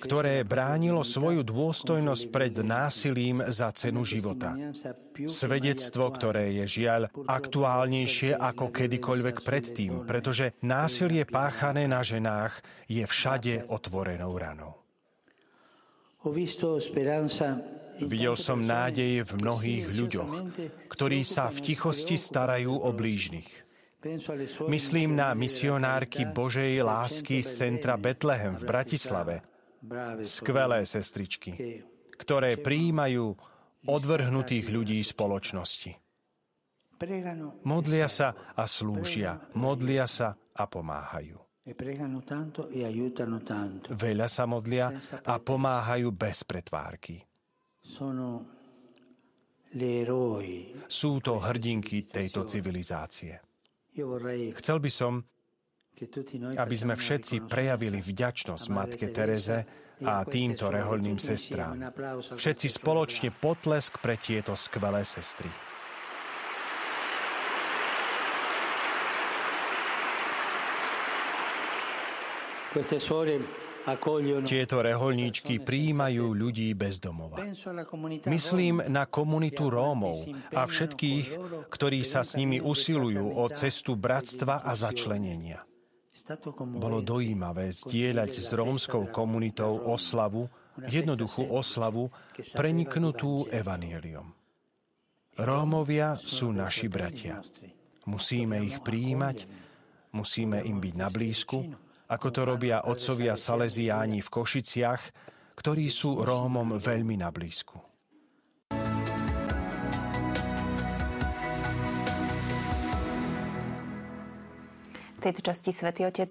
ktoré bránilo svoju dôstojnosť pred násilím za cenu života. Svedectvo, ktoré je žiaľ aktuálnejšie ako kedykoľvek predtým, pretože násilie páchané na ženách je všade otvorenou ranou. Videl som nádej v mnohých ľuďoch, ktorí sa v tichosti starajú o blížnych Myslím na misionárky Božej lásky z centra Betlehem v Bratislave. Skvelé sestričky, ktoré prijímajú odvrhnutých ľudí spoločnosti. Modlia sa a slúžia, modlia sa a pomáhajú. Veľa sa modlia a pomáhajú bez pretvárky. Sú to hrdinky tejto civilizácie. Chcel by som, aby sme všetci prejavili vďačnosť Matke Tereze a týmto reholným sestrám. Všetci spoločne potlesk pre tieto skvelé sestry. Tieto reholníčky príjmajú ľudí bez domova. Myslím na komunitu Rómov a všetkých, ktorí sa s nimi usilujú o cestu bratstva a začlenenia. Bolo dojímavé zdieľať s rómskou komunitou oslavu, jednoduchú oslavu, preniknutú evanieliom. Rómovia sú naši bratia. Musíme ich prijímať, musíme im byť na blízku, ako to robia otcovia Salesiáni v Košiciach, ktorí sú Rómom veľmi na blízku. V tejto časti Svetý Otec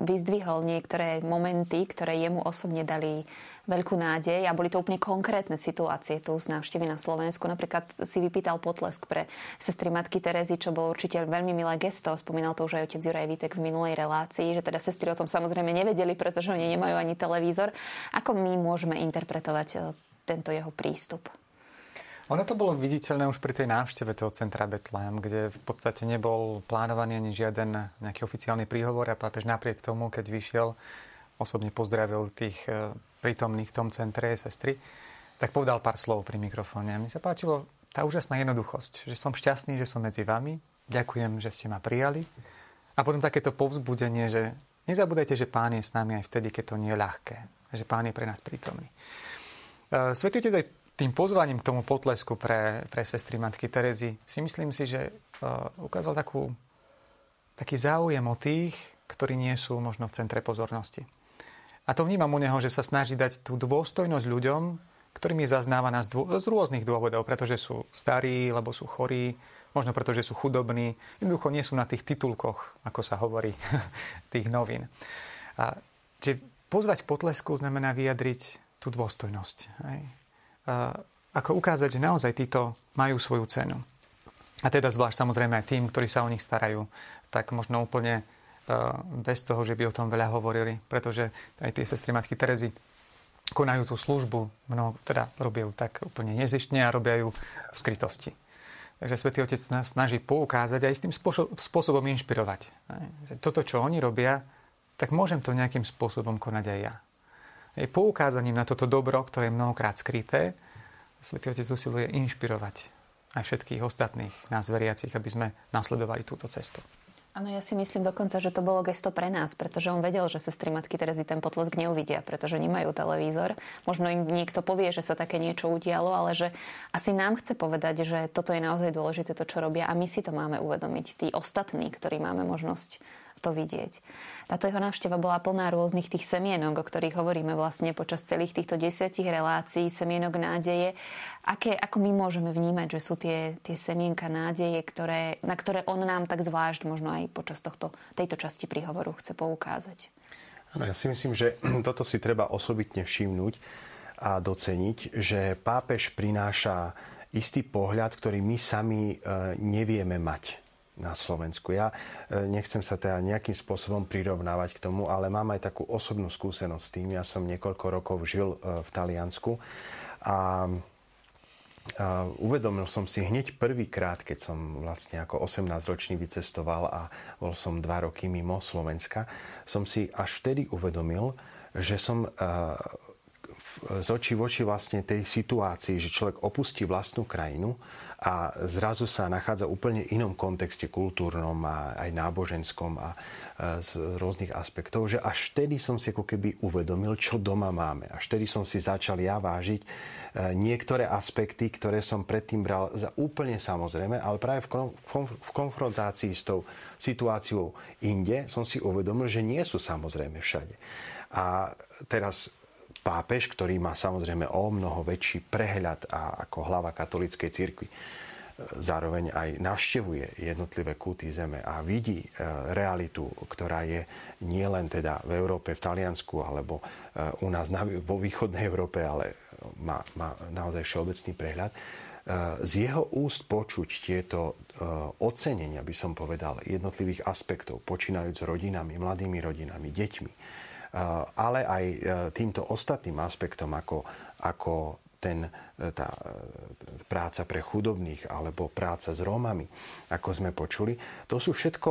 vyzdvihol niektoré momenty, ktoré jemu osobne dali veľkú nádej a boli to úplne konkrétne situácie tu z návštevy na Slovensku. Napríklad si vypýtal potlesk pre sestry matky Terezy, čo bolo určite veľmi milé gesto. Spomínal to už aj otec Juraj Vítek v minulej relácii, že teda sestry o tom samozrejme nevedeli, pretože oni nemajú ani televízor. Ako my môžeme interpretovať e, tento jeho prístup? Ono to bolo viditeľné už pri tej návšteve toho centra Betlehem, kde v podstate nebol plánovaný ani žiaden nejaký oficiálny príhovor a pápež napriek tomu, keď vyšiel, osobne pozdravil tých e, prítomných v tom centre sestry, tak povedal pár slov pri mikrofóne. A sa páčilo tá úžasná jednoduchosť, že som šťastný, že som medzi vami, ďakujem, že ste ma prijali. A potom takéto povzbudenie, že nezabudajte, že pán je s nami aj vtedy, keď to nie je ľahké, že pán je pre nás prítomný. E, Svetý aj tým pozvaním k tomu potlesku pre, pre sestry Matky Terezy si myslím si, že uh, ukázal takú, taký záujem o tých, ktorí nie sú možno v centre pozornosti. A to vnímam u neho, že sa snaží dať tú dôstojnosť ľuďom, ktorým je zaznávaná z, dô, z rôznych dôvodov, pretože sú starí, lebo sú chorí, možno pretože sú chudobní, jednoducho nie sú na tých titulkoch, ako sa hovorí, tých novín. A, čiže pozvať potlesku znamená vyjadriť tú dôstojnosť. Hej? Ako ukázať, že naozaj títo majú svoju cenu. A teda zvlášť samozrejme aj tým, ktorí sa o nich starajú, tak možno úplne bez toho, že by o tom veľa hovorili, pretože aj tie sestry Matky Terezy konajú tú službu, mnoho, teda robia ju tak úplne nezištne a robia ju v skrytosti. Takže Svetý Otec nás snaží poukázať aj s tým spôsobom inšpirovať. Toto, čo oni robia, tak môžem to nejakým spôsobom konať aj ja je poukázaním na toto dobro, ktoré je mnohokrát skryté, Svetý Otec usiluje inšpirovať aj všetkých ostatných nás veriacich, aby sme nasledovali túto cestu. Áno, ja si myslím dokonca, že to bolo gesto pre nás, pretože on vedel, že sestry Matky Terezy ten potlesk neuvidia, pretože nemajú televízor. Možno im niekto povie, že sa také niečo udialo, ale že asi nám chce povedať, že toto je naozaj dôležité, to, čo robia a my si to máme uvedomiť, tí ostatní, ktorí máme možnosť to vidieť. Táto jeho návšteva bola plná rôznych tých semienok, o ktorých hovoríme vlastne počas celých týchto desiatich relácií, semienok nádeje. Aké, ako my môžeme vnímať, že sú tie, tie semienka nádeje, ktoré, na ktoré on nám tak zvlášť možno aj počas tohto, tejto časti príhovoru chce poukázať? Ano, ja si myslím, že toto si treba osobitne všimnúť a doceniť, že pápež prináša istý pohľad, ktorý my sami e, nevieme mať na Slovensku. Ja e, nechcem sa teda nejakým spôsobom prirovnávať k tomu, ale mám aj takú osobnú skúsenosť s tým. Ja som niekoľko rokov žil e, v Taliansku a uvedomil som si hneď prvýkrát, keď som vlastne ako 18-ročný vycestoval a bol som dva roky mimo Slovenska, som si až vtedy uvedomil, že som v z očí v oči vlastne tej situácii, že človek opustí vlastnú krajinu a zrazu sa nachádza úplne inom kontexte kultúrnom a aj náboženskom a z rôznych aspektov, že až vtedy som si ako keby uvedomil, čo doma máme. Až vtedy som si začal ja vážiť e, niektoré aspekty, ktoré som predtým bral za úplne samozrejme, ale práve v konfrontácii s tou situáciou inde som si uvedomil, že nie sú samozrejme všade. A teraz pápež, ktorý má samozrejme o mnoho väčší prehľad a ako hlava katolíckej cirkvi, e, zároveň aj navštevuje jednotlivé kúty zeme a vidí e, realitu, ktorá je nielen teda v Európe, v Taliansku alebo e, u nás vo východnej Európe, ale má, má naozaj všeobecný prehľad. Z jeho úst počuť tieto ocenenia, by som povedal, jednotlivých aspektov, počínajúc s rodinami, mladými rodinami, deťmi, ale aj e, týmto ostatným aspektom, ako, ako ten, e, tá práca pre chudobných alebo práca s Rómami, ako sme počuli. To sú všetko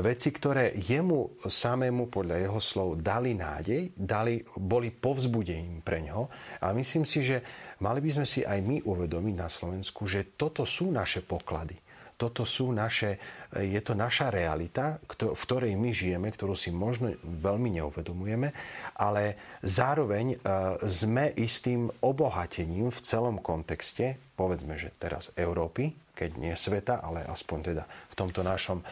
veci, ktoré jemu samému podľa jeho slov dali nádej, dali, boli povzbudením pre ňo. A myslím si, že mali by sme si aj my uvedomiť na Slovensku, že toto sú naše poklady toto sú naše, je to naša realita, v ktorej my žijeme, ktorú si možno veľmi neuvedomujeme, ale zároveň e, sme istým obohatením v celom kontexte, povedzme, že teraz Európy, keď nie sveta, ale aspoň teda v tomto našom e,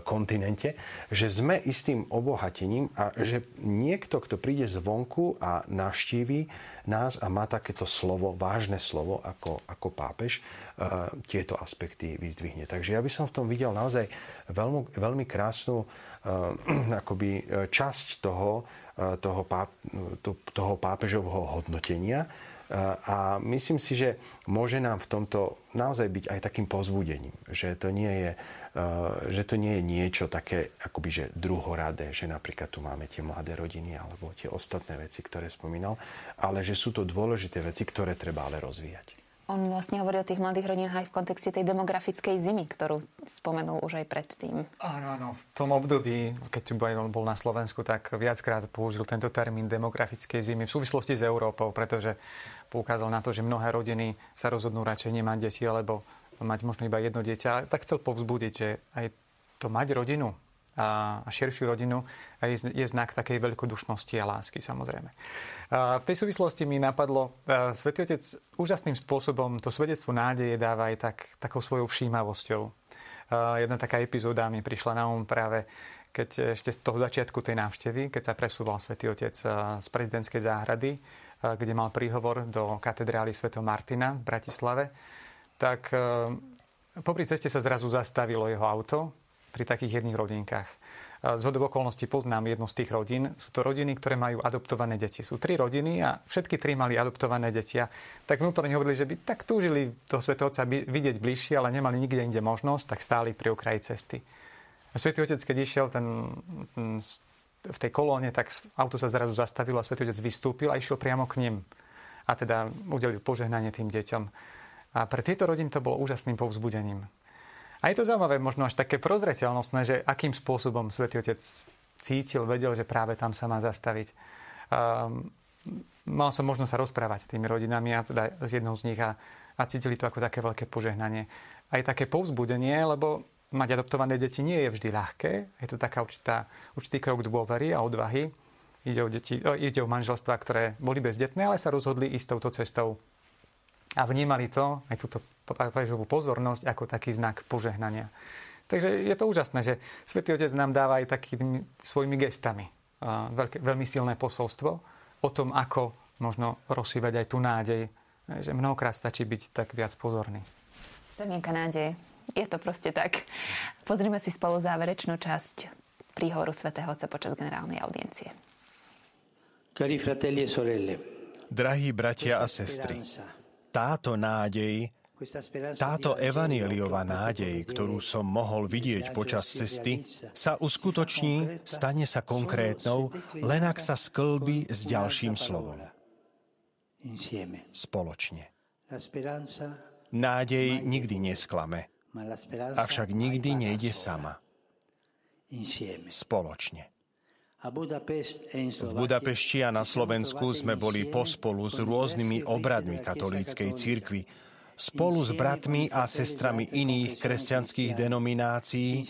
kontinente, že sme istým obohatením a že niekto, kto príde zvonku a navštíví nás a má takéto slovo, vážne slovo ako, ako pápež, uh, tieto aspekty vyzdvihne. Takže ja by som v tom videl naozaj veľmi, veľmi krásnu uh, akoby e, časť toho, toho, páp, to, toho pápežovho hodnotenia, a myslím si, že môže nám v tomto naozaj byť aj takým pozbudením, že to nie je, že to nie je niečo také akoby, že druhoradé, že napríklad tu máme tie mladé rodiny alebo tie ostatné veci, ktoré spomínal, ale že sú to dôležité veci, ktoré treba ale rozvíjať. On vlastne hovorí o tých mladých rodinách aj v kontexte tej demografickej zimy, ktorú spomenul už aj predtým. Áno, áno. V tom období, keď tu bol na Slovensku, tak viackrát použil tento termín demografickej zimy v súvislosti s Európou, pretože poukázal na to, že mnohé rodiny sa rozhodnú radšej nemať deti, alebo mať možno iba jedno dieťa. Tak chcel povzbudiť, že aj to mať rodinu, a širšiu rodinu je znak takej veľkodušnosti a lásky samozrejme. V tej súvislosti mi napadlo, Svetý Otec úžasným spôsobom to svedectvo nádeje dáva aj tak, takou svojou všímavosťou. Jedna taká epizóda mi prišla na um práve keď ešte z toho začiatku tej návštevy, keď sa presúval Svetý Otec z prezidentskej záhrady, kde mal príhovor do katedrály Sv. Martina v Bratislave, tak popri ceste sa zrazu zastavilo jeho auto pri takých jedných rodinkách. Z hodov okolností poznám jednu z tých rodín. Sú to rodiny, ktoré majú adoptované deti. Sú tri rodiny a všetky tri mali adoptované deti. A tak vnútorne hovorili, že by tak túžili toho svetovca vidieť bližšie, ale nemali nikde inde možnosť, tak stáli pri okraji cesty. A svätý Otec, keď išiel ten, v tej kolóne, tak auto sa zrazu zastavilo a svätý Otec vystúpil a išiel priamo k ním. A teda udelil požehnanie tým deťom. A pre tieto rodiny to bolo úžasným povzbudením. A je to zaujímavé, možno až také prozreteľnostné, že akým spôsobom Svetý Otec cítil, vedel, že práve tam sa má zastaviť. Um, mal som možnosť sa rozprávať s tými rodinami a teda s jednou z nich a, a cítili to ako také veľké požehnanie. Aj také povzbudenie, lebo mať adoptované deti nie je vždy ľahké. Je to taká určitá, určitý krok dôvery a odvahy. Ide o, deti, ide o manželstva, ktoré boli bezdetné, ale sa rozhodli ísť touto cestou a vnímali to, aj túto pápežovú pozornosť, ako taký znak požehnania. Takže je to úžasné, že Svetý Otec nám dáva aj takými svojimi gestami veľké, veľmi silné posolstvo o tom, ako možno rozsývať aj tú nádej, že mnohokrát stačí byť tak viac pozorný. Semienka nádeje. Je to proste tak. Pozrime si spolu záverečnú časť príhovoru svätého Otca počas generálnej audiencie. Cari fratelli e sorelle, Drahí bratia a sestry, táto nádej, táto evaníliová nádej, ktorú som mohol vidieť počas cesty, sa uskutoční, stane sa konkrétnou, len ak sa sklbí s ďalším slovom. Spoločne. Nádej nikdy nesklame, avšak nikdy nejde sama. Spoločne. V Budapešti a na Slovensku sme boli pospolu s rôznymi obradmi katolíckej cirkvi, spolu s bratmi a sestrami iných kresťanských denominácií,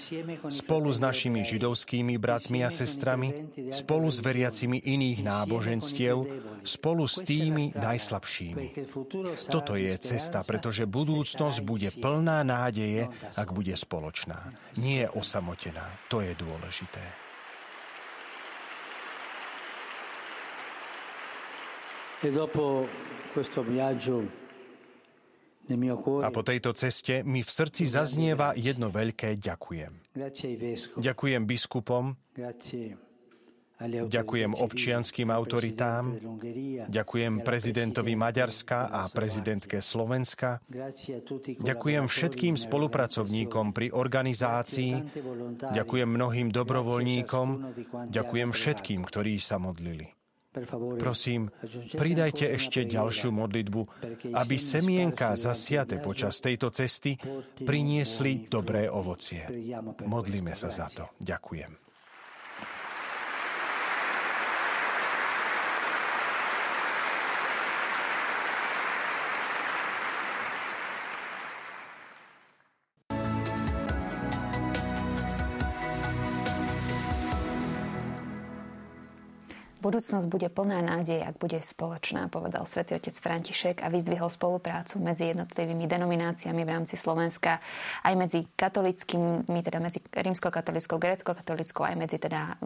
spolu s našimi židovskými bratmi a sestrami, spolu s veriacimi iných náboženstiev, spolu s tými najslabšími. Toto je cesta, pretože budúcnosť bude plná nádeje, ak bude spoločná. Nie je osamotená. To je dôležité. E A po tejto ceste mi v srdci zaznieva jedno veľké ďakujem. Ďakujem biskupom, ďakujem občianským autoritám, ďakujem prezidentovi Maďarska a prezidentke Slovenska, ďakujem všetkým spolupracovníkom pri organizácii, ďakujem mnohým dobrovoľníkom, ďakujem všetkým, ktorí sa modlili. Prosím, pridajte ešte ďalšiu modlitbu, aby semienka zasiate počas tejto cesty priniesli dobré ovocie. Modlíme sa za to. Ďakujem. Budúcnosť bude plná nádej, ak bude spoločná, povedal svätý otec František a vyzdvihol spoluprácu medzi jednotlivými denomináciami v rámci Slovenska, aj medzi katolickými, teda medzi rímsko-katolickou, grécko-katolickou, aj medzi teda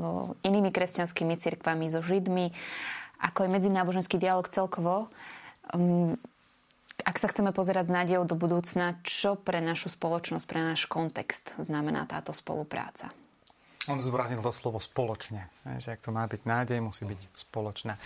inými kresťanskými cirkvami, so Židmi, ako aj medzináboženský dialog celkovo. Um, ak sa chceme pozerať s nádejou do budúcna, čo pre našu spoločnosť, pre náš kontext znamená táto spolupráca? On zdôraznil to slovo spoločne. Že ak to má byť nádej, musí byť spoločná.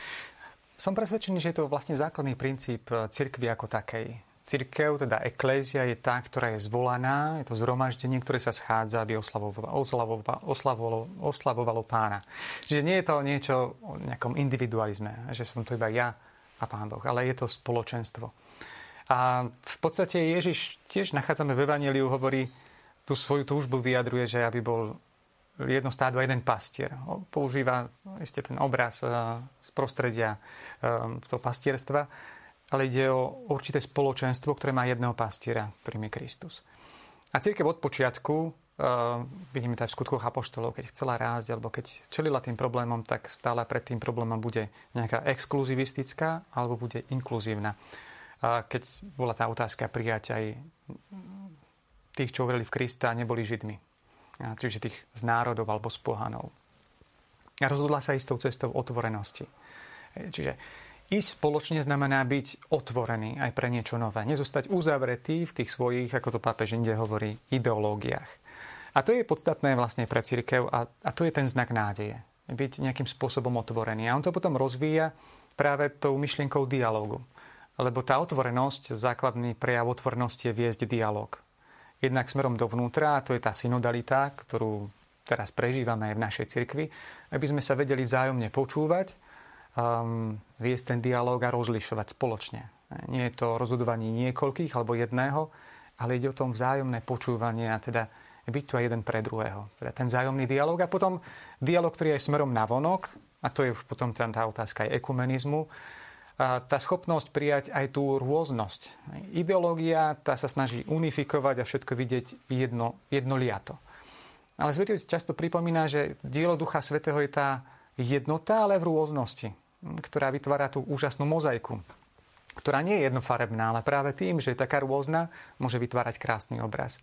Som presvedčený, že je to vlastne základný princíp eh, cirkvy ako takej. Cirkev, teda eklézia, je tá, ktorá je zvolaná, je to zhromaždenie, ktoré sa schádza, aby oslavovalo, oslavovalo, oslavovalo, oslavovalo pána. Čiže nie je to niečo o nejakom individualizme, že som to iba ja a pán Boh, ale je to spoločenstvo. A v podstate Ježiš tiež nachádzame v Evangeliu, hovorí, tú svoju túžbu vyjadruje, že aby bol jedno stádo a jeden pastier. Používa ste ten obraz eh, z prostredia eh, toho pastierstva, ale ide o určité spoločenstvo, ktoré má jedného pastiera, ktorým je Kristus. A církev od počiatku, uh, vidíme to aj v skutkoch apoštolov, keď chcela rásť, alebo keď čelila tým problémom, tak stále pred tým problémom bude nejaká exkluzivistická, alebo bude inkluzívna. Uh, keď bola tá otázka prijať aj tých, čo uverili v Krista, neboli Židmi čiže tých z národov alebo z pohanov. A rozhodla sa tou cestou otvorenosti. Čiže ísť spoločne znamená byť otvorený aj pre niečo nové. Nezostať uzavretý v tých svojich, ako to pápež inde hovorí, ideológiách. A to je podstatné vlastne pre církev a, a to je ten znak nádeje. Byť nejakým spôsobom otvorený. A on to potom rozvíja práve tou myšlienkou dialogu. Lebo tá otvorenosť, základný prejav otvorenosti je viesť dialog jednak smerom dovnútra, a to je tá synodalita, ktorú teraz prežívame aj v našej cirkvi, aby sme sa vedeli vzájomne počúvať, um, viesť ten dialog a rozlišovať spoločne. Nie je to rozhodovanie niekoľkých alebo jedného, ale ide o tom vzájomné počúvanie a teda byť tu aj jeden pre druhého. Teda ten vzájomný dialog a potom dialog, ktorý je aj smerom na vonok, a to je už potom tá otázka aj ekumenizmu, tá schopnosť prijať aj tú rôznosť. Ideológia, tá sa snaží unifikovať a všetko vidieť jedno, jednoliato. Ale Svetý často pripomína, že dielo Ducha Svetého je tá jednota, ale v rôznosti, ktorá vytvára tú úžasnú mozaiku, ktorá nie je jednofarebná, ale práve tým, že je taká rôzna, môže vytvárať krásny obraz.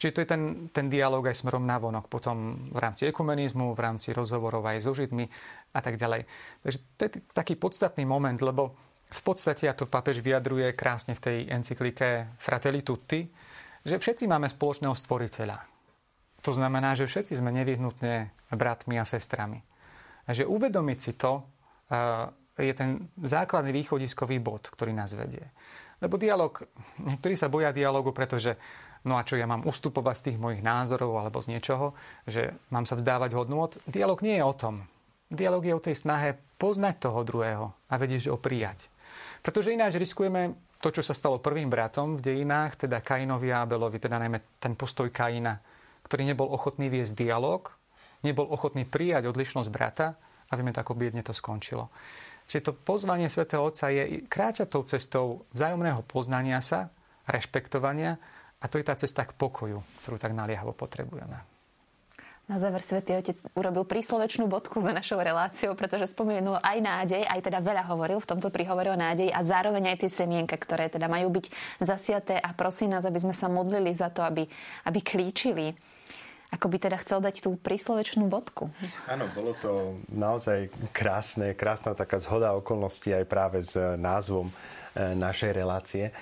Čiže to je ten, ten dialog aj smerom na vonok, potom v rámci ekumenizmu, v rámci rozhovorov aj so Židmi a tak ďalej. Takže to je taký podstatný moment, lebo v podstate, a to papež vyjadruje krásne v tej encyklike Fratelli Tutti, že všetci máme spoločného stvoriteľa. To znamená, že všetci sme nevyhnutne bratmi a sestrami. A že uvedomiť si to je ten základný východiskový bod, ktorý nás vedie. Lebo dialog, niektorí sa boja dialogu, pretože No a čo ja mám ustupovať z tých mojich názorov alebo z niečoho, že mám sa vzdávať hodnôt? Dialóg nie je o tom. Dialóg je o tej snahe poznať toho druhého a vedieť ho prijať. Pretože ináč riskujeme to, čo sa stalo prvým bratom v dejinách, teda Kainovi a Abelovi, teda najmä ten postoj Kaina, ktorý nebol ochotný viesť dialog, nebol ochotný prijať odlišnosť brata a vieme, ako biedne to skončilo. Čiže to pozvanie svätého Otca je kráčať tou cestou vzájomného poznania sa, rešpektovania a to je tá cesta k pokoju, ktorú tak naliehavo potrebujeme. Na záver Svetý Otec urobil príslovečnú bodku za našou reláciou, pretože spomenul aj nádej, aj teda veľa hovoril v tomto príhovore o nádej a zároveň aj tie semienka, ktoré teda majú byť zasiaté a prosí nás, aby sme sa modlili za to, aby, aby klíčili. Ako by teda chcel dať tú príslovečnú bodku. Áno, bolo to naozaj krásne, krásna taká zhoda okolností aj práve s názvom e, našej relácie. E,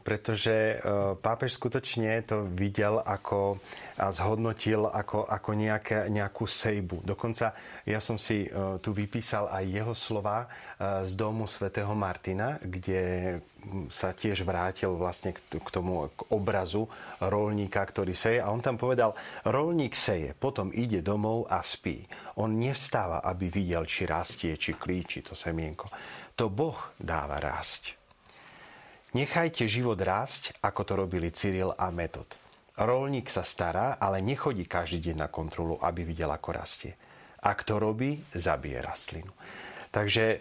pretože pápež skutočne to videl ako a zhodnotil ako, ako nejaké, nejakú sejbu. Dokonca ja som si tu vypísal aj jeho slova z domu svätého Martina, kde sa tiež vrátil vlastne k tomu k obrazu rolníka, ktorý seje. A on tam povedal, rolník seje, potom ide domov a spí. On nevstáva, aby videl, či rastie, či klíči to semienko. To Boh dáva rásť. Nechajte život rásť, ako to robili Cyril a Metod. Rolník sa stará, ale nechodí každý deň na kontrolu, aby videl, ako rastie. Ak to robí, zabije rastlinu. Takže e,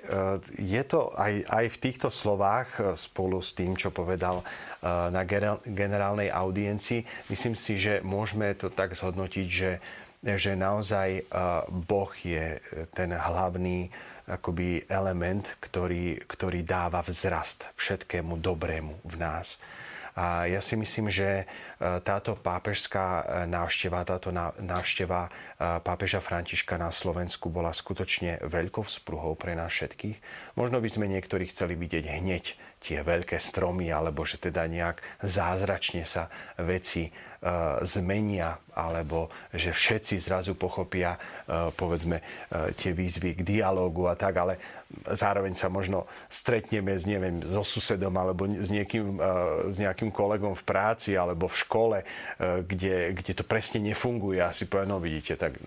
je to aj, aj v týchto slovách e, spolu s tým, čo povedal e, na generálnej audiencii, myslím si, že môžeme to tak zhodnotiť, že, že naozaj Boh je ten hlavný akoby element, ktorý, ktorý dáva vzrast všetkému dobrému v nás. A ja si myslím, že e, táto pápežská e, návšteva, táto návšteva e, pápeža Františka na Slovensku bola skutočne veľkou vzpruhou pre nás všetkých. Možno by sme niektorí chceli vidieť hneď tie veľké stromy, alebo že teda nejak zázračne sa veci E, zmenia, alebo že všetci zrazu pochopia, e, povedzme, e, tie výzvy k dialógu a tak, ale zároveň sa možno stretneme s, neviem, so susedom alebo s, niekým, s nejakým kolegom v práci alebo v škole, kde, kde to presne nefunguje. A si povie, no vidíte, tak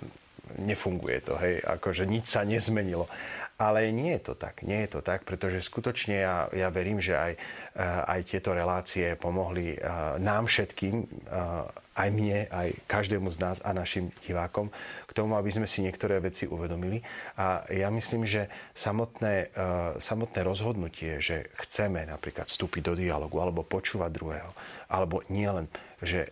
nefunguje to, hej, akože nič sa nezmenilo. Ale nie je to tak, nie je to tak, pretože skutočne ja, ja verím, že aj, eh, aj tieto relácie pomohli eh, nám všetkým, eh, aj mne, aj každému z nás a našim divákom k tomu, aby sme si niektoré veci uvedomili. A ja myslím, že samotné, samotné rozhodnutie, že chceme napríklad vstúpiť do dialogu alebo počúvať druhého, alebo nielen že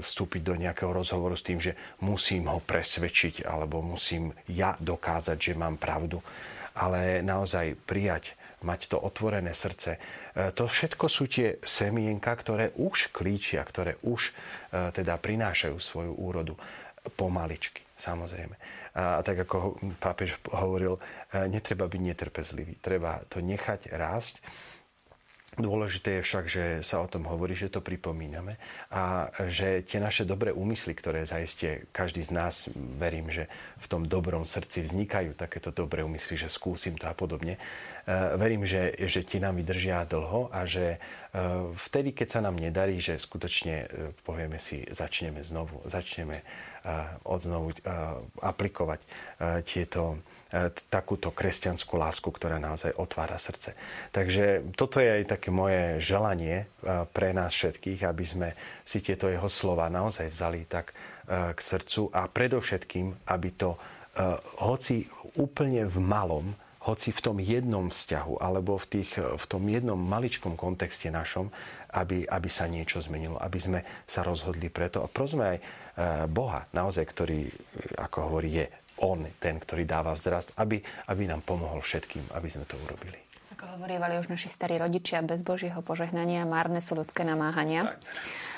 vstúpiť do nejakého rozhovoru s tým, že musím ho presvedčiť alebo musím ja dokázať, že mám pravdu ale naozaj prijať, mať to otvorené srdce. E, to všetko sú tie semienka, ktoré už klíčia, ktoré už e, teda prinášajú svoju úrodu pomaličky, samozrejme. A tak ako pápež hovoril, netreba byť netrpezlivý, treba to nechať rásť Dôležité je však, že sa o tom hovorí, že to pripomíname a že tie naše dobré úmysly, ktoré zaiste každý z nás, verím, že v tom dobrom srdci vznikajú takéto dobré úmysly, že skúsim to a podobne. E, verím, že, že ti nám vydržia dlho a že e, vtedy, keď sa nám nedarí, že skutočne e, povieme si, začneme znovu, začneme odznovu aplikovať tieto takúto kresťanskú lásku, ktorá naozaj otvára srdce. Takže toto je aj také moje želanie e, pre nás všetkých, aby sme si tieto jeho slova naozaj vzali tak e, k srdcu a predovšetkým, aby to hoci úplne v malom, hoci v tom jednom vzťahu alebo v, tých, v tom jednom maličkom kontexte našom, aby, aby sa niečo zmenilo, aby sme sa rozhodli preto. A prosme aj Boha, naozaj, ktorý, ako hovorí, je on ten, ktorý dáva vzrast, aby, aby nám pomohol všetkým, aby sme to urobili. Ako hovorievali už naši starí rodičia, bez Božieho požehnania márne sú ľudské namáhania. Tak.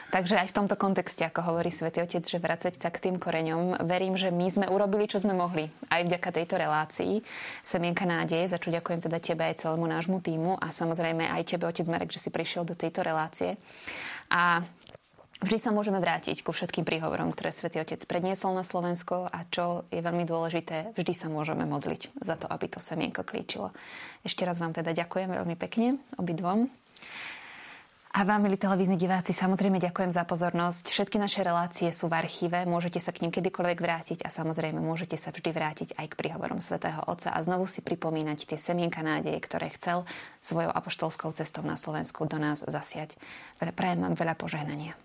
Takže aj v tomto kontexte, ako hovorí Svetý Otec, že vracať sa k tým koreňom, verím, že my sme urobili, čo sme mohli. Aj vďaka tejto relácii. Semienka nádeje, za čo ďakujem teda tebe aj celému nášmu týmu a samozrejme aj tebe, Otec Marek, že si prišiel do tejto relácie. A Vždy sa môžeme vrátiť ku všetkým príhovorom, ktoré Svetý Otec predniesol na Slovensko a čo je veľmi dôležité, vždy sa môžeme modliť za to, aby to semienko klíčilo. Ešte raz vám teda ďakujem veľmi pekne obidvom. A vám, milí televízni diváci, samozrejme ďakujem za pozornosť. Všetky naše relácie sú v archíve, môžete sa k ním kedykoľvek vrátiť a samozrejme môžete sa vždy vrátiť aj k príhovorom svätého Otca a znovu si pripomínať tie semienka nádeje, ktoré chcel svojou apoštolskou cestou na Slovensku do nás zasiať. Prajem vám veľa požehnania.